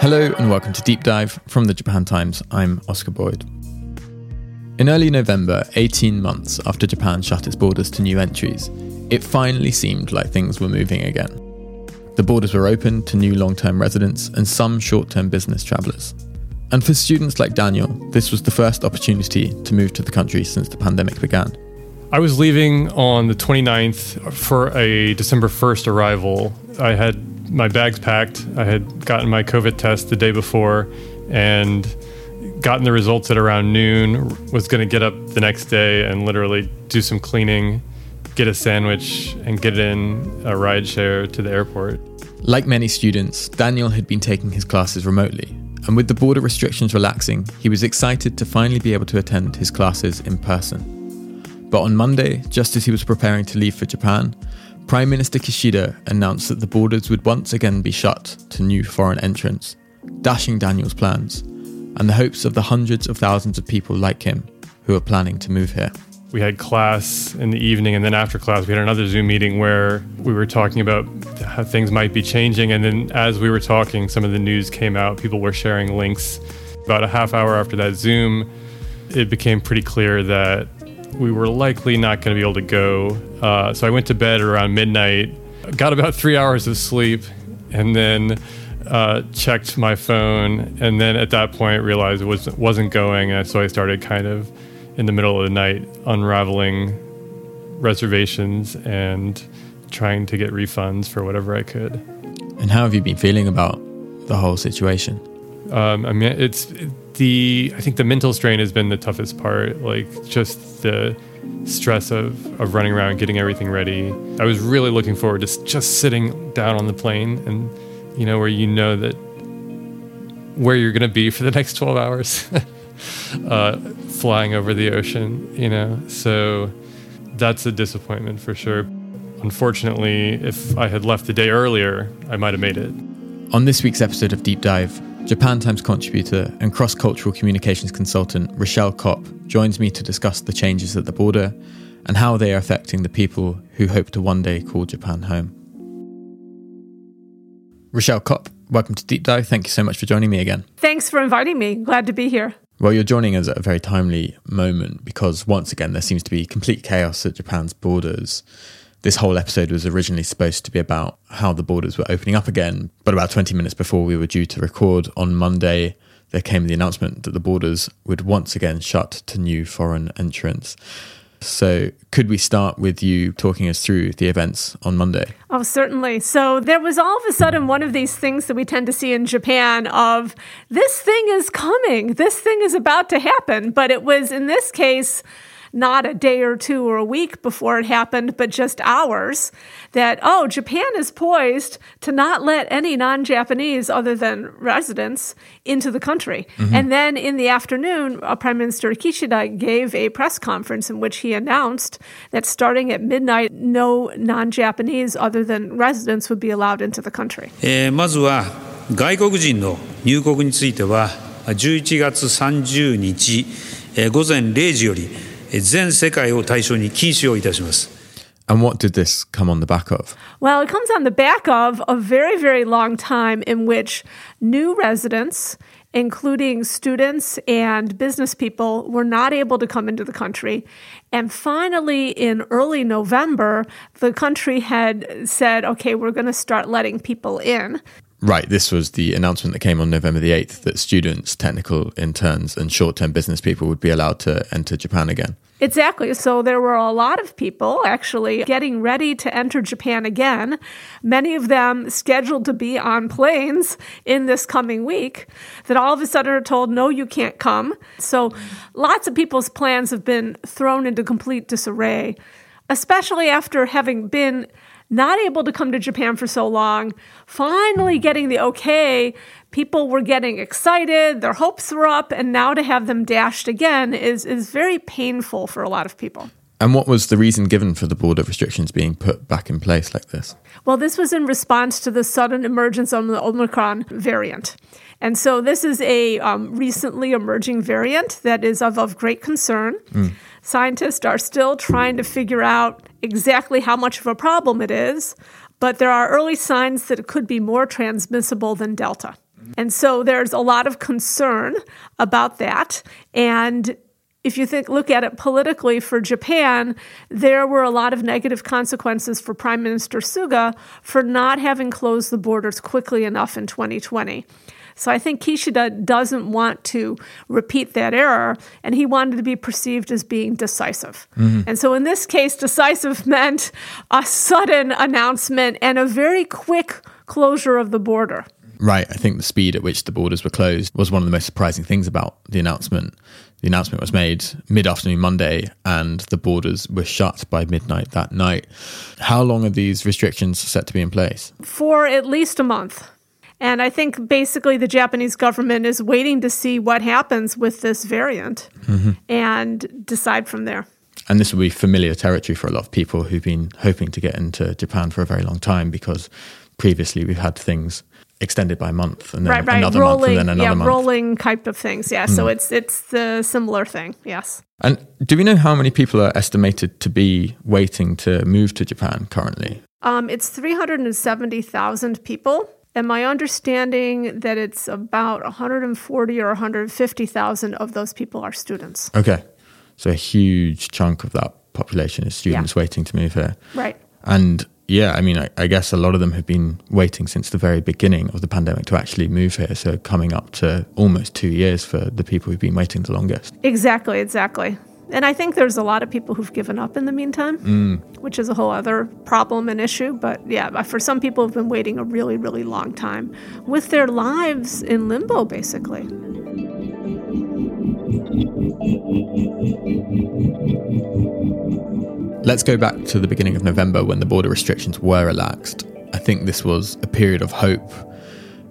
Hello and welcome to Deep Dive from the Japan Times. I'm Oscar Boyd. In early November, 18 months after Japan shut its borders to new entries, it finally seemed like things were moving again. The borders were open to new long term residents and some short term business travellers. And for students like Daniel, this was the first opportunity to move to the country since the pandemic began. I was leaving on the 29th for a December 1st arrival. I had my bags packed. I had gotten my COVID test the day before and gotten the results at around noon. Was going to get up the next day and literally do some cleaning, get a sandwich, and get in a ride share to the airport. Like many students, Daniel had been taking his classes remotely. And with the border restrictions relaxing, he was excited to finally be able to attend his classes in person. But on Monday, just as he was preparing to leave for Japan, Prime Minister Kishida announced that the borders would once again be shut to new foreign entrants, dashing Daniel's plans and the hopes of the hundreds of thousands of people like him who are planning to move here. We had class in the evening, and then after class, we had another Zoom meeting where we were talking about how things might be changing. And then, as we were talking, some of the news came out. People were sharing links. About a half hour after that Zoom, it became pretty clear that we were likely not going to be able to go. Uh, so I went to bed around midnight, got about three hours of sleep, and then uh, checked my phone. And then at that point, realized it was, wasn't going. And so I started kind of in the middle of the night unraveling reservations and trying to get refunds for whatever I could. And how have you been feeling about the whole situation? Um, I mean, it's the I think the mental strain has been the toughest part. Like just the stress of of running around, getting everything ready. I was really looking forward to just sitting down on the plane and you know where you know that where you're going to be for the next 12 hours, uh, flying over the ocean. You know, so that's a disappointment for sure. Unfortunately, if I had left the day earlier, I might have made it. On this week's episode of Deep Dive, Japan Times contributor and cross cultural communications consultant Rochelle Kopp joins me to discuss the changes at the border and how they are affecting the people who hope to one day call Japan home. Rochelle Kopp, welcome to Deep Dive. Thank you so much for joining me again. Thanks for inviting me. Glad to be here. Well, you're joining us at a very timely moment because once again, there seems to be complete chaos at Japan's borders this whole episode was originally supposed to be about how the borders were opening up again. But about 20 minutes before we were due to record on Monday, there came the announcement that the borders would once again shut to new foreign entrants. So, could we start with you talking us through the events on Monday? Oh, certainly. So, there was all of a sudden one of these things that we tend to see in Japan of this thing is coming, this thing is about to happen. But it was in this case, not a day or two or a week before it happened, but just hours, that, oh, Japan is poised to not let any non Japanese other than residents into the country. Mm-hmm. And then in the afternoon, uh, Prime Minister Kishida gave a press conference in which he announced that starting at midnight, no non Japanese other than residents would be allowed into the country. えー、まずは外国人の入国については11月30日、えー、午前0時より 全世界を対象に禁止をいたします。And what did this come on the back of? Well, it comes on the back of a very, very long time in which new residents, including students and business people, were not able to come into the country. And finally, in early November, the country had said, okay, we're going to start letting people in. Right, this was the announcement that came on November the 8th that students, technical interns, and short term business people would be allowed to enter Japan again. Exactly. So there were a lot of people actually getting ready to enter Japan again, many of them scheduled to be on planes in this coming week, that all of a sudden are told, no, you can't come. So lots of people's plans have been thrown into complete disarray, especially after having been not able to come to Japan for so long, finally getting the okay, people were getting excited, their hopes were up, and now to have them dashed again is, is very painful for a lot of people. And what was the reason given for the border restrictions being put back in place like this? Well, this was in response to the sudden emergence of the Omicron variant. And so this is a um, recently emerging variant that is of, of great concern. Mm. Scientists are still trying to figure out exactly how much of a problem it is, but there are early signs that it could be more transmissible than Delta. And so there's a lot of concern about that. And if you think look at it politically for Japan, there were a lot of negative consequences for Prime Minister Suga for not having closed the borders quickly enough in 2020. So I think Kishida doesn't want to repeat that error, and he wanted to be perceived as being decisive. Mm-hmm. And so in this case, decisive meant a sudden announcement and a very quick closure of the border. Right. I think the speed at which the borders were closed was one of the most surprising things about the announcement. The announcement was made mid afternoon Monday, and the borders were shut by midnight that night. How long are these restrictions set to be in place? For at least a month. And I think basically the Japanese government is waiting to see what happens with this variant mm-hmm. and decide from there. And this will be familiar territory for a lot of people who've been hoping to get into Japan for a very long time because previously we've had things extended by a month and then right, right. another rolling, month and then another yeah, month. rolling type of things. Yeah, mm. so it's it's the similar thing. Yes. And do we know how many people are estimated to be waiting to move to Japan currently? Um, it's three hundred and seventy thousand people. And my understanding that it's about 140 or 150,000 of those people are students. Okay. So a huge chunk of that population is students yeah. waiting to move here. Right. And yeah, I mean, I, I, guess a lot of them have been waiting since the very beginning of the pandemic to actually move here. So coming up to almost two years for the people who've been waiting the longest. Exactly, exactly. And I think there's a lot of people who've given up in the meantime, mm. which is a whole other problem and issue. But yeah, for some people have been waiting a really, really long time with their lives in limbo, basically. Let's go back to the beginning of November when the border restrictions were relaxed. I think this was a period of hope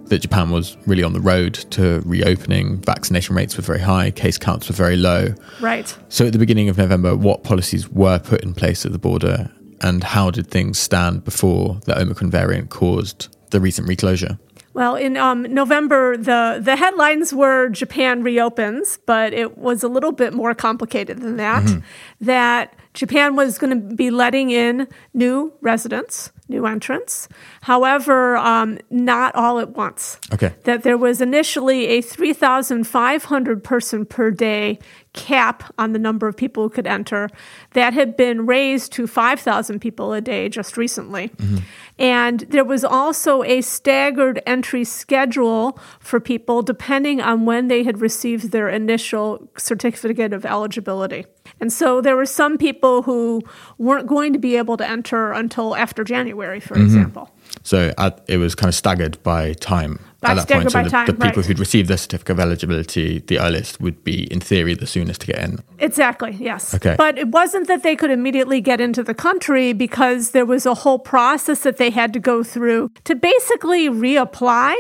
that Japan was really on the road to reopening. Vaccination rates were very high, case counts were very low. Right. So at the beginning of November, what policies were put in place at the border and how did things stand before the Omicron variant caused the recent reclosure? Well, in um, November, the, the headlines were Japan reopens, but it was a little bit more complicated than that. Mm-hmm. That Japan was going to be letting in new residents, new entrants. However, um, not all at once. Okay. That there was initially a 3,500 person per day cap on the number of people who could enter. That had been raised to 5,000 people a day just recently. Mm-hmm. And there was also a staggered entry schedule for people depending on when they had received their initial certificate of eligibility. And so there were some people who weren't going to be able to enter until after January, for mm-hmm. example. So at, it was kind of staggered by time by at that point. So the, time, the, people right. who'd received their certificate of eligibility, the earliest would be, in theory, the soonest to get in. Exactly, yes. Okay. But it wasn't that they could immediately get into the country because there was a whole process that they had to go through to basically reapply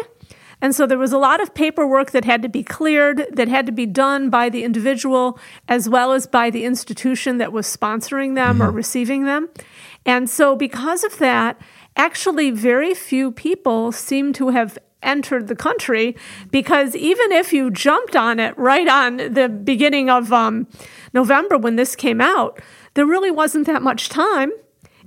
and so there was a lot of paperwork that had to be cleared, that had to be done by the individual as well as by the institution that was sponsoring them mm-hmm. or receiving them. And so, because of that, actually, very few people seem to have entered the country because even if you jumped on it right on the beginning of um, November when this came out, there really wasn't that much time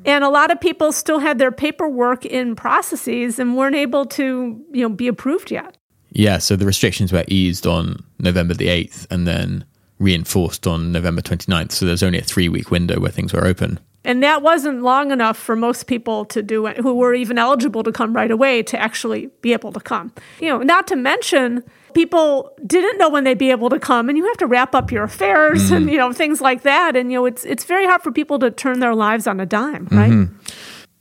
and a lot of people still had their paperwork in processes and weren't able to, you know, be approved yet. Yeah, so the restrictions were eased on November the 8th and then reinforced on November 29th. So there's only a three week window where things were open. And that wasn't long enough for most people to do it, who were even eligible to come right away to actually be able to come. You know, not to mention people didn't know when they'd be able to come and you have to wrap up your affairs mm-hmm. and you know things like that and you know it's it's very hard for people to turn their lives on a dime right mm-hmm.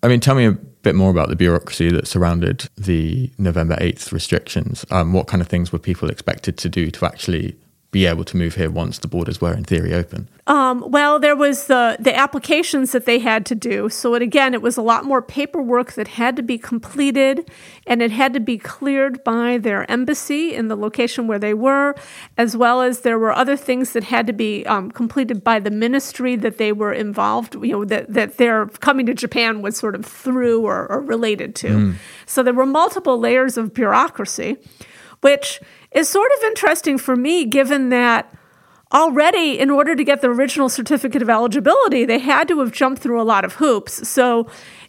i mean tell me a bit more about the bureaucracy that surrounded the november 8th restrictions um, what kind of things were people expected to do to actually be able to move here once the borders were in theory open? Um, well, there was the the applications that they had to do. So it, again, it was a lot more paperwork that had to be completed, and it had to be cleared by their embassy in the location where they were, as well as there were other things that had to be um, completed by the ministry that they were involved. You know that that their coming to Japan was sort of through or, or related to. Mm. So there were multiple layers of bureaucracy, which is sort of interesting for me, given that already, in order to get the original certificate of eligibility, they had to have jumped through a lot of hoops. So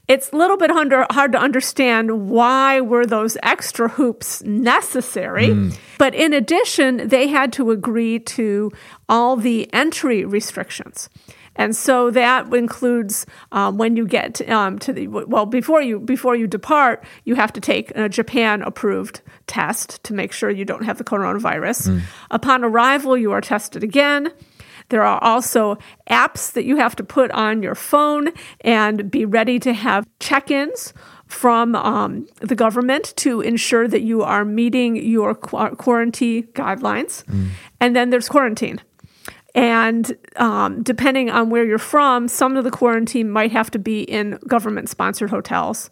it's a little bit under, hard to understand why were those extra hoops necessary. Mm. But in addition, they had to agree to all the entry restrictions. And so that includes um, when you get um, to the well before you before you depart, you have to take a Japan approved test to make sure you don't have the coronavirus. Mm. Upon arrival, you are tested again. There are also apps that you have to put on your phone and be ready to have check ins from um, the government to ensure that you are meeting your qu- quarantine guidelines. Mm. And then there's quarantine. And um, depending on where you're from, some of the quarantine might have to be in government sponsored hotels.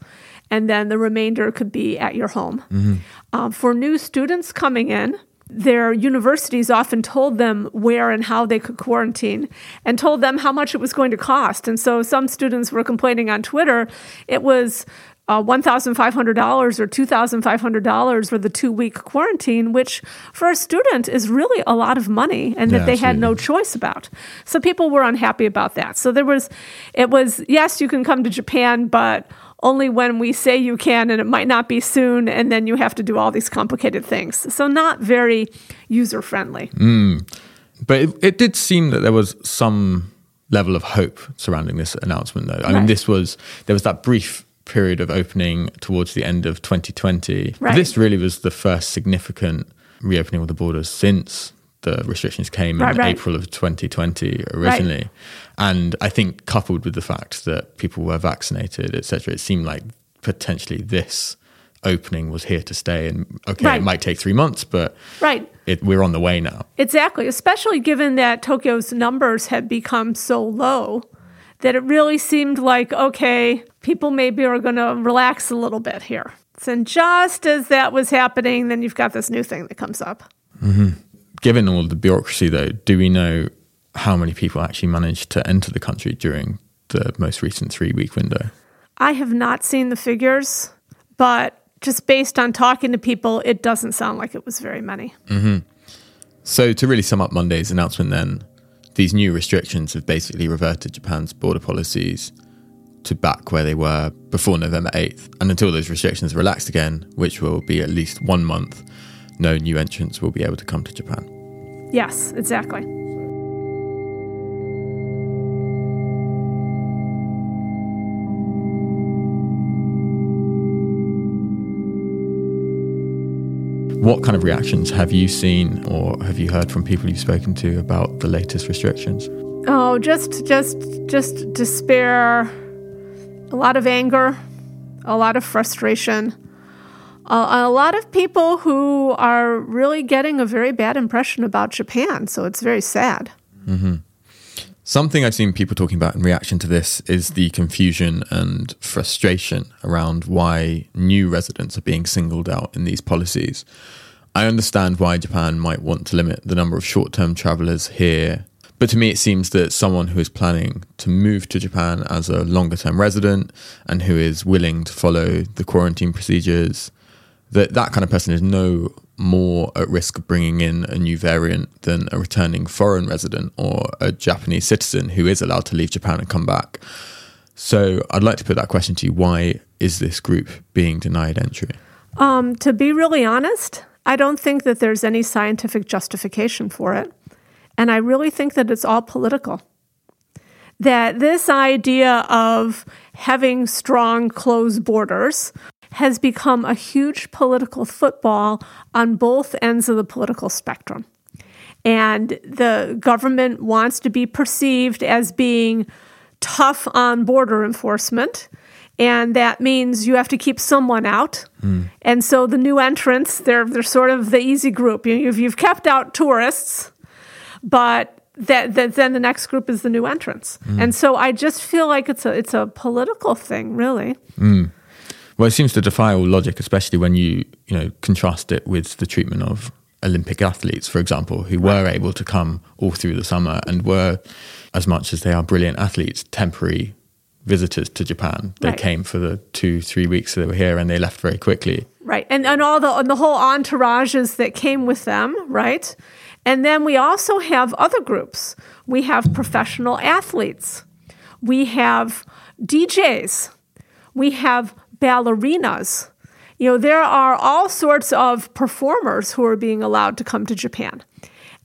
And then the remainder could be at your home. Mm-hmm. Um, for new students coming in, their universities often told them where and how they could quarantine and told them how much it was going to cost. And so some students were complaining on Twitter it was uh, $1,500 or $2,500 for the two week quarantine, which for a student is really a lot of money and yeah, that they absolutely. had no choice about. So people were unhappy about that. So there was, it was, yes, you can come to Japan, but only when we say you can and it might not be soon and then you have to do all these complicated things so not very user friendly mm. but it, it, did seem that there was some level of hope surrounding this announcement though i right. mean this was there was that brief period of opening towards the end of 2020. Right. This really was the first significant reopening of the borders since the restrictions came right, in right. April of 2020 originally. And I think coupled with the fact that people were vaccinated, etc., it seemed like potentially this opening was here to stay and okay right. it might take three months but right it, we're on the way now exactly especially given that tokyo's numbers had become so low that it really seemed like, okay, people maybe are going to relax a little bit here. And just as that was happening, then you've got this new thing that comes up. Mm-hmm. Given all the bureaucracy, though, do we know how many people actually managed to enter the country during the most recent three week window? I have not seen the figures, but just based on talking to people, it doesn't sound like it was very many. Mm-hmm. So, to really sum up Monday's announcement, then, these new restrictions have basically reverted Japan's border policies to back where they were before November 8th. And until those restrictions relaxed again, which will be at least one month, no new entrants will be able to come to Japan. Yes, exactly. What kind of reactions have you seen or have you heard from people you've spoken to about the latest restrictions? Oh, just just just despair, a lot of anger, a lot of frustration. a lot of people who are really getting a very bad impression about Japan, so it's very sad. Mm-hmm. Something I've seen people talking about in reaction to this is the confusion and frustration around why new residents are being singled out in these policies. I understand why Japan might want to limit the number of short term travelers here, but to me it seems that someone who is planning to move to Japan as a longer term resident and who is willing to follow the quarantine procedures, that that kind of person is no more at risk of bringing in a new variant than a returning foreign resident or a Japanese citizen who is allowed to leave Japan and come back. So I'd like to put that question to you. Why is this group being denied entry? Um, to be really honest, I don't think that there's any scientific justification for it. And I really think that it's all political. That this idea of having strong closed borders has become a huge political football on both ends of the political spectrum. And the government wants to be perceived as being tough on border enforcement. And that means you have to keep someone out. Mm. And so the new entrants, they're, they're sort of the easy group. You, have you've kept out tourists, but that, that, then the next group is the new entrants. Mm. And so I just feel like it's a, it's a political thing, really. Mm. Well, it seems to defy all logic, especially when you you know contrast it with the treatment of Olympic athletes, for example, who were able to come all through the summer and were, as much as they are brilliant athletes, temporary visitors to Japan. They right. came for the two, three weeks they were here and they left very quickly. Right. And and all the and the whole entourages that came with them, right? And then we also have other groups. We have professional athletes. We have DJs. We have ballerinas. You know, there are all sorts of performers who are being allowed to come to Japan.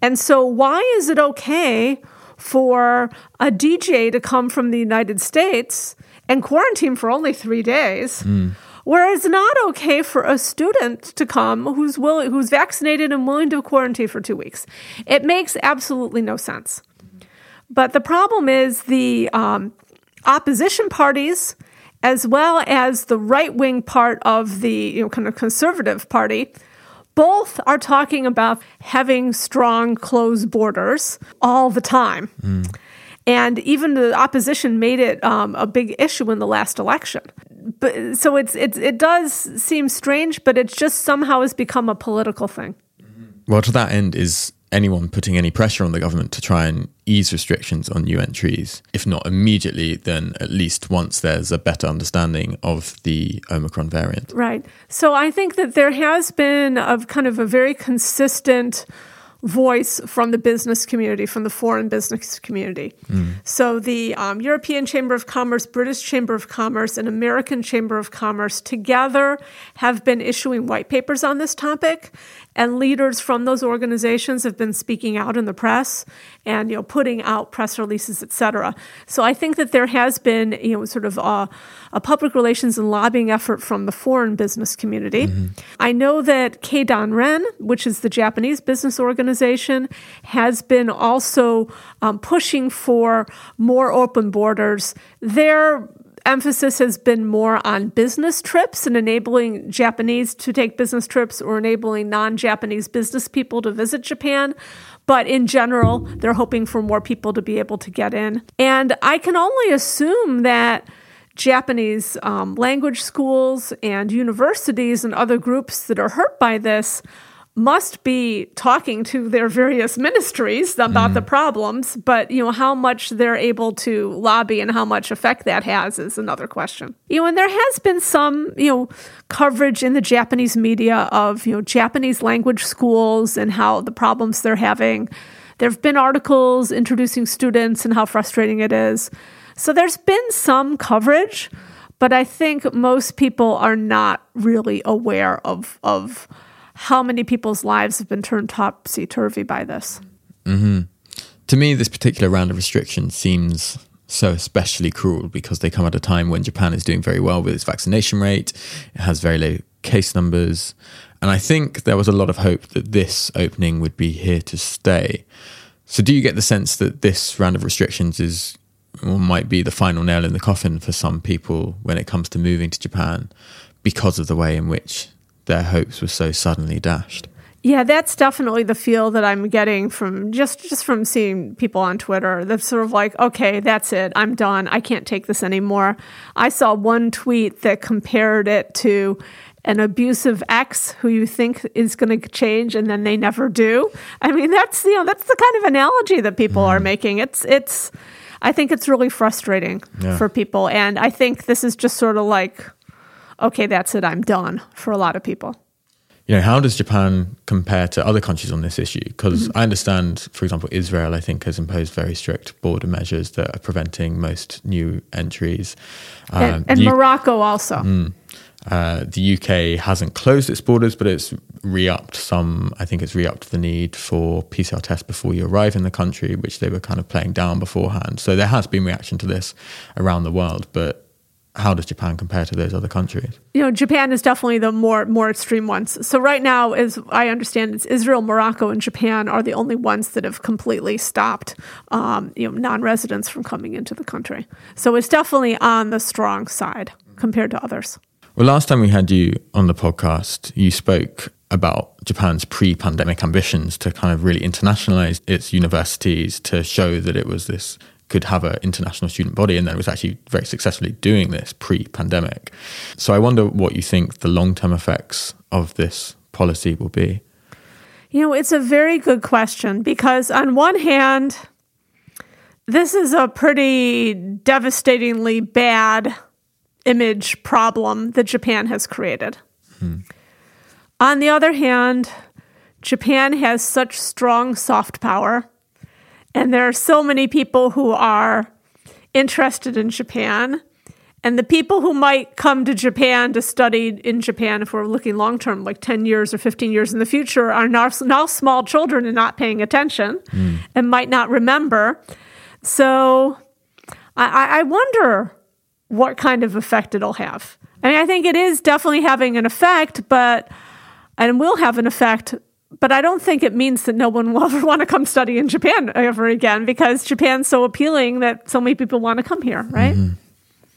And so, why is it okay for a DJ to come from the United States and quarantine for only three days? Mm. Whereas not okay for a student to come who's willing, who's vaccinated and willing to quarantine for two weeks. It makes absolutely no sense. But the problem is the um, opposition parties, as well as the right wing part of the you know, kind of conservative party, both are talking about having strong closed borders all the time. Mm. And even the opposition made it um, a big issue in the last election. But, so it's, it's, it does seem strange, but it just somehow has become a political thing. Well, to that end, is anyone putting any pressure on the government to try and ease restrictions on new entries? If not immediately, then at least once there's a better understanding of the Omicron variant. Right. So I think that there has been a kind of a very consistent voice from the business community, from the foreign business community. Mm. So the um, European Chamber of Commerce, British Chamber of Commerce, and American Chamber of Commerce together have been issuing white papers on this topic and leaders from those organizations have been speaking out in the press and you know putting out press releases etc so i think that there has been you know sort of a, a public relations and lobbying effort from the foreign business community. Mm-hmm. i know that keidanren which is the japanese business organization has been also um, pushing for more open borders. Their emphasis has been more on business trips and enabling Japanese to take business trips or enabling non Japanese business people to visit Japan. But in general, they're hoping for more people to be able to get in. And I can only assume that Japanese um, language schools and universities and other groups that are hurt by this must be talking to their various ministries about mm. the problems, but you know how much they're able to lobby and how much effect that has is another question. You know, and there has been some you know coverage in the Japanese media of you know Japanese language schools and how the problems they're having. There have been articles introducing students and how frustrating it is. So there's been some coverage, but I think most people are not really aware of of how many people's lives have been turned topsy turvy by this. Mm-hmm. To me, this particular round of restrictions seems so especially cruel because they come at a time when Japan is doing very well with its vaccination rate, it has very low case numbers. And I think there was a lot of hope that this opening would be here to stay. So, do you get the sense that this round of restrictions is or might be the final nail in the coffin for some people when it comes to moving to Japan because of the way in which their hopes were so suddenly dashed. Yeah, that's definitely the feel that I'm getting from just just from seeing people on Twitter. That's sort of like, okay, that's it. I'm done. I can't take this anymore. I saw one tweet that compared it to an abusive ex who you think is going to change and then they never do. I mean, that's you know that's the kind of analogy that people mm. are making. It's it's I think it's really frustrating yeah. for people and I think this is just sort of like okay, that's it, I'm done for a lot of people. You know, how does Japan compare to other countries on this issue? Because mm-hmm. I understand, for example, Israel, I think, has imposed very strict border measures that are preventing most new entries. and, um, and U- Morocco also. Mm, uh, the UK hasn't closed its borders, but it's re-upped some. I think it's re-upped the need for PCR tests before you arrive in the country, which they were kind of playing down beforehand. So there has been reaction to this around the world, but how does Japan compare to those other countries? You know, Japan is definitely the more more extreme ones. So right now, as I understand, it's Israel, Morocco, and Japan are the only ones that have completely stopped, um, you know, non-residents from coming into the country. So it's definitely on the strong side compared to others. Well, last time we had you on the podcast, you spoke about Japan's pre-pandemic ambitions to kind of really internationalize its universities to show that it was this could have an international student body and then was actually very successfully doing this pre-pandemic. So I wonder what you think the long-term effects of this policy will be. You know, it's a very good question because on one hand, this is a pretty devastatingly bad image problem that Japan has created. Hmm. On the other hand, Japan has such strong soft power, and there are so many people who are interested in Japan. And the people who might come to Japan to study in Japan, if we're looking long term, like 10 years or 15 years in the future, are now, now small children and not paying attention mm. and might not remember. So I, I wonder what kind of effect it'll have. I mean, I think it is definitely having an effect, but and will have an effect. But I don't think it means that no one will ever want to come study in Japan ever again because Japan's so appealing that so many people want to come here, right? Mm-hmm.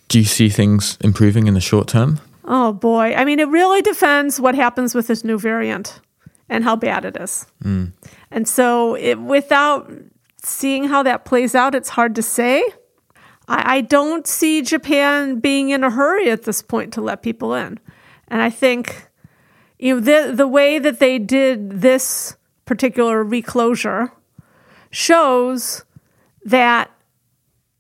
Do you see things improving in the short term? Oh boy. I mean, it really depends what happens with this new variant and how bad it is. Mm. And so, it, without seeing how that plays out, it's hard to say. I, I don't see Japan being in a hurry at this point to let people in. And I think you know the the way that they did this particular reclosure shows that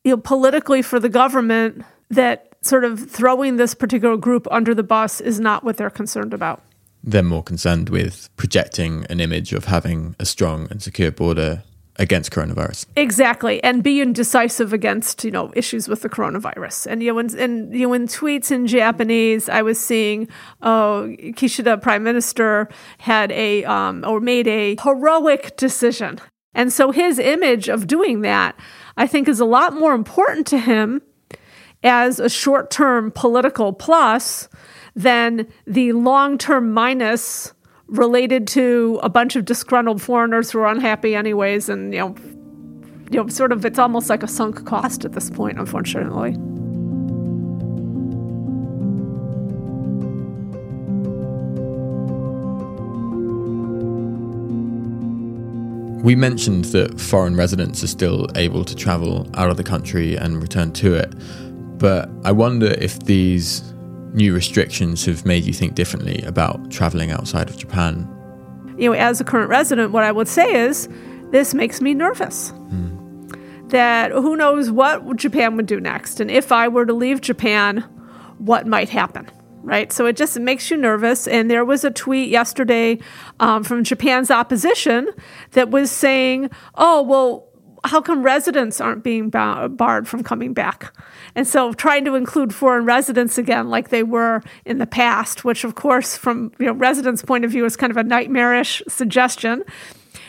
you know politically for the government that sort of throwing this particular group under the bus is not what they're concerned about. They're more concerned with projecting an image of having a strong and secure border against coronavirus. Exactly, and being decisive against you know issues with the coronavirus. And you know, in, you know, in tweets in Japanese, I was seeing, oh, Kishida Prime Minister had a um, or made a heroic decision, and so his image of doing that, I think, is a lot more important to him as a short term political plus than the long term minus related to a bunch of disgruntled foreigners who are unhappy anyways and you know you know sort of it's almost like a sunk cost at this point unfortunately We mentioned that foreign residents are still able to travel out of the country and return to it. But I wonder if these new restrictions have made you think differently about traveling outside of Japan. You know, as a current resident, what I would say is this makes me nervous. Mm. That who knows what Japan would do next. And if I were to leave Japan, what might happen? Right. So it just makes you nervous. And there was a tweet yesterday um, from Japan's opposition that was saying, oh, well, how come residents aren't being barred from coming back? And so trying to include foreign residents again, like they were in the past, which of course, from you know residents' point of view, is kind of a nightmarish suggestion.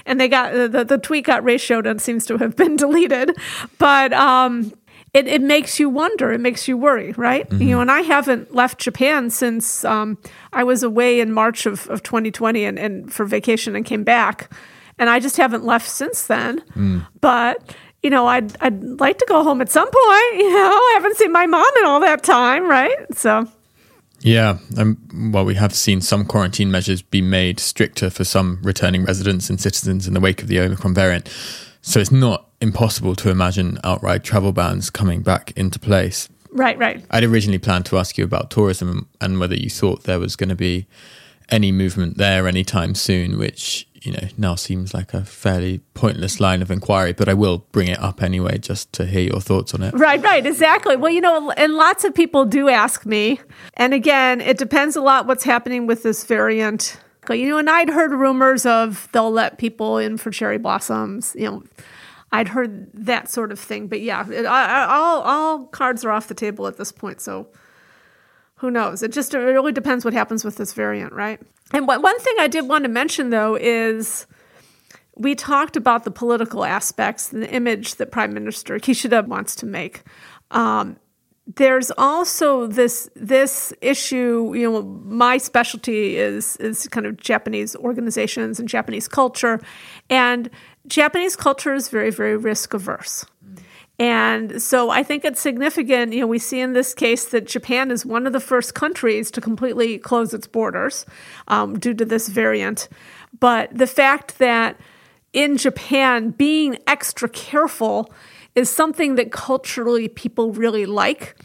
And they got the, the tweet got ratioed and seems to have been deleted. But um, it, it makes you wonder. It makes you worry, right? Mm-hmm. You know, and I haven't left Japan since um, I was away in March of, of 2020 and, and for vacation and came back and I just haven't left since then. Mm. But you know, I'd I'd like to go home at some point. You know, I haven't seen my mom in all that time, right? So. Yeah, um, well, we have seen some quarantine measures be made stricter for some returning residents and citizens in the wake of the Omicron variant. So it's not impossible to imagine outright travel bans coming back into place. Right, right. I'd originally planned to ask you about tourism and whether you thought there was going to be any movement there anytime soon, which you know now seems like a fairly pointless line of inquiry but i will bring it up anyway just to hear your thoughts on it. Right right exactly. Well you know and lots of people do ask me and again it depends a lot what's happening with this variant. You know and i'd heard rumors of they'll let people in for cherry blossoms you know i'd heard that sort of thing but yeah it, all, all cards are off the table at this point so who knows it just it really depends what happens with this variant right and one thing I did want to mention, though, is we talked about the political aspects, and the image that Prime Minister Kishida wants to make. Um, there's also this this issue. You know, my specialty is is kind of Japanese organizations and Japanese culture, and Japanese culture is very very risk averse. And so I think it's significant. You know, we see in this case that Japan is one of the first countries to completely close its borders um, due to this variant. But the fact that in Japan, being extra careful is something that culturally people really like.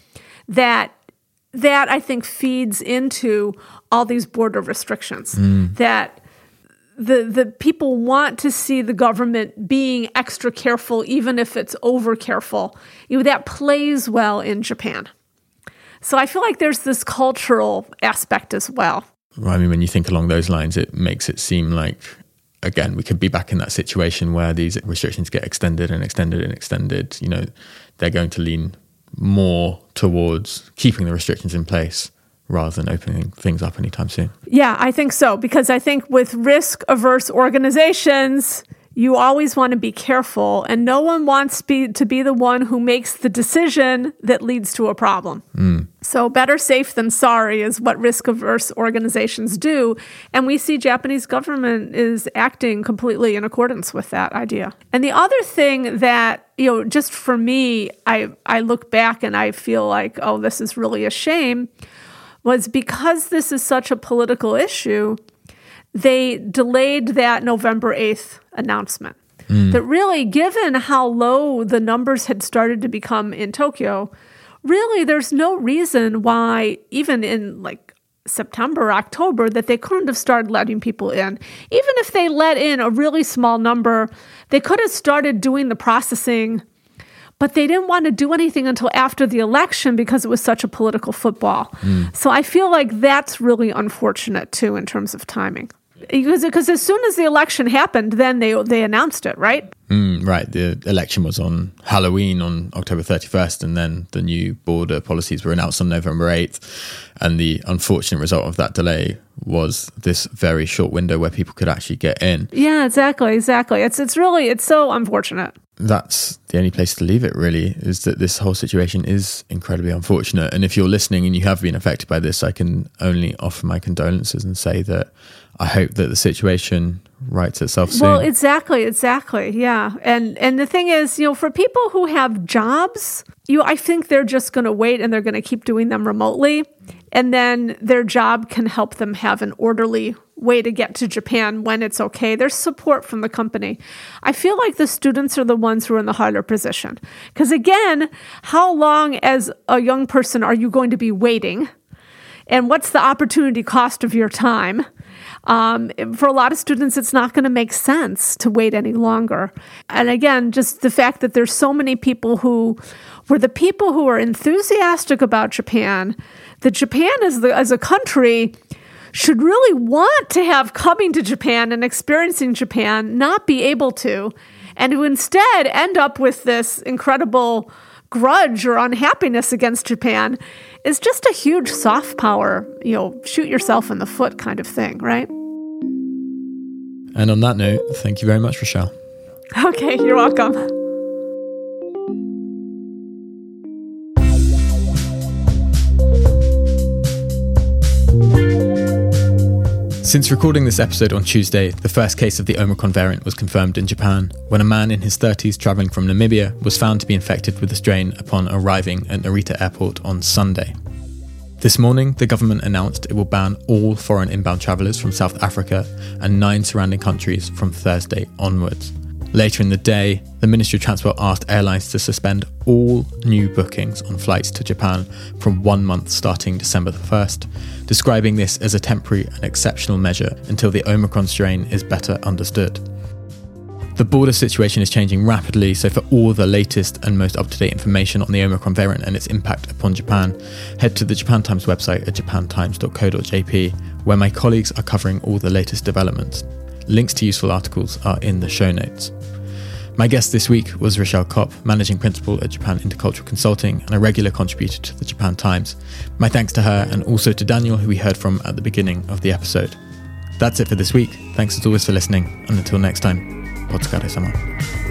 That that I think feeds into all these border restrictions. Mm. That the the people want to see the government being extra careful even if it's over careful. You know that plays well in japan. So i feel like there's this cultural aspect as well. I mean when you think along those lines it makes it seem like again, we could be back in that situation where these restrictions get extended and extended and extended. You know, they're going to lean more towards keeping the restrictions in place rather than opening things up anytime soon. Yeah, I think so because I think with risk averse organizations, you always want to be careful, and no one wants be, to be the one who makes the decision that leads to a problem. Mm. So, better safe than sorry is what risk averse organizations do. And we see Japanese government is acting completely in accordance with that idea. And the other thing that, you know, just for me, I, I look back and I feel like, oh, this is really a shame, was because this is such a political issue they delayed that November 8th announcement. Mm. That really, given how low the numbers had started to become in Tokyo, really there's no reason why, even in like September, October, that they couldn't have started letting people in. Even if they let in a really small number, they could have started doing the processing but they didn't want to do anything until after the election because it was such a political football. Mm. So I feel like that's really unfortunate too in terms of timing because because as soon as the election happened, then they they announced it, right? Mm, right. The election was on Halloween on October 31st, and then the new border policies were announced on November 8th. And the unfortunate result of that delay was this very short window where people could actually get in. Yeah, exactly, exactly. It's it's really it's so unfortunate. That's the only place to leave it, really, is that this whole situation is incredibly unfortunate. And if you're listening and you have been affected by this, I can only offer my condolences and say that I hope that the situation rights itself soon. Well, exactly, exactly. Yeah. And and the thing is, you know, for people who have jobs, you I think they're just going to wait and they're going to keep doing them remotely and then their job can help them have an orderly way to get to Japan when it's okay. There's support from the company. I feel like the students are the ones who are in the harder position. Because again, how long as a young person are you going to be waiting? And what's the opportunity cost of your time? Um, for a lot of students, it's not going to make sense to wait any longer. And again, just the fact that there's so many people who were the people who are enthusiastic about Japan, that Japan as, the, as a country should really want to have coming to Japan and experiencing Japan not be able to, and who instead end up with this incredible grudge or unhappiness against Japan is just a huge soft power, you know, shoot yourself in the foot kind of thing, right? And on that note, thank you very much, Rochelle. Okay, you're welcome. Since recording this episode on Tuesday, the first case of the Omicron variant was confirmed in Japan when a man in his 30s travelling from Namibia was found to be infected with the strain upon arriving at Narita Airport on Sunday. This morning, the government announced it will ban all foreign inbound travellers from South Africa and nine surrounding countries from Thursday onwards. Later in the day, the Ministry of Transport asked airlines to suspend all new bookings on flights to Japan from one month starting December the 1st, describing this as a temporary and exceptional measure until the Omicron strain is better understood. The border situation is changing rapidly, so for all the latest and most up to date information on the Omicron variant and its impact upon Japan, head to the Japan Times website at japantimes.co.jp, where my colleagues are covering all the latest developments. Links to useful articles are in the show notes. My guest this week was Rochelle Kopp, Managing Principal at Japan Intercultural Consulting and a regular contributor to the Japan Times. My thanks to her and also to Daniel, who we heard from at the beginning of the episode. That's it for this week. Thanks as always for listening, and until next time, Otsukare sama.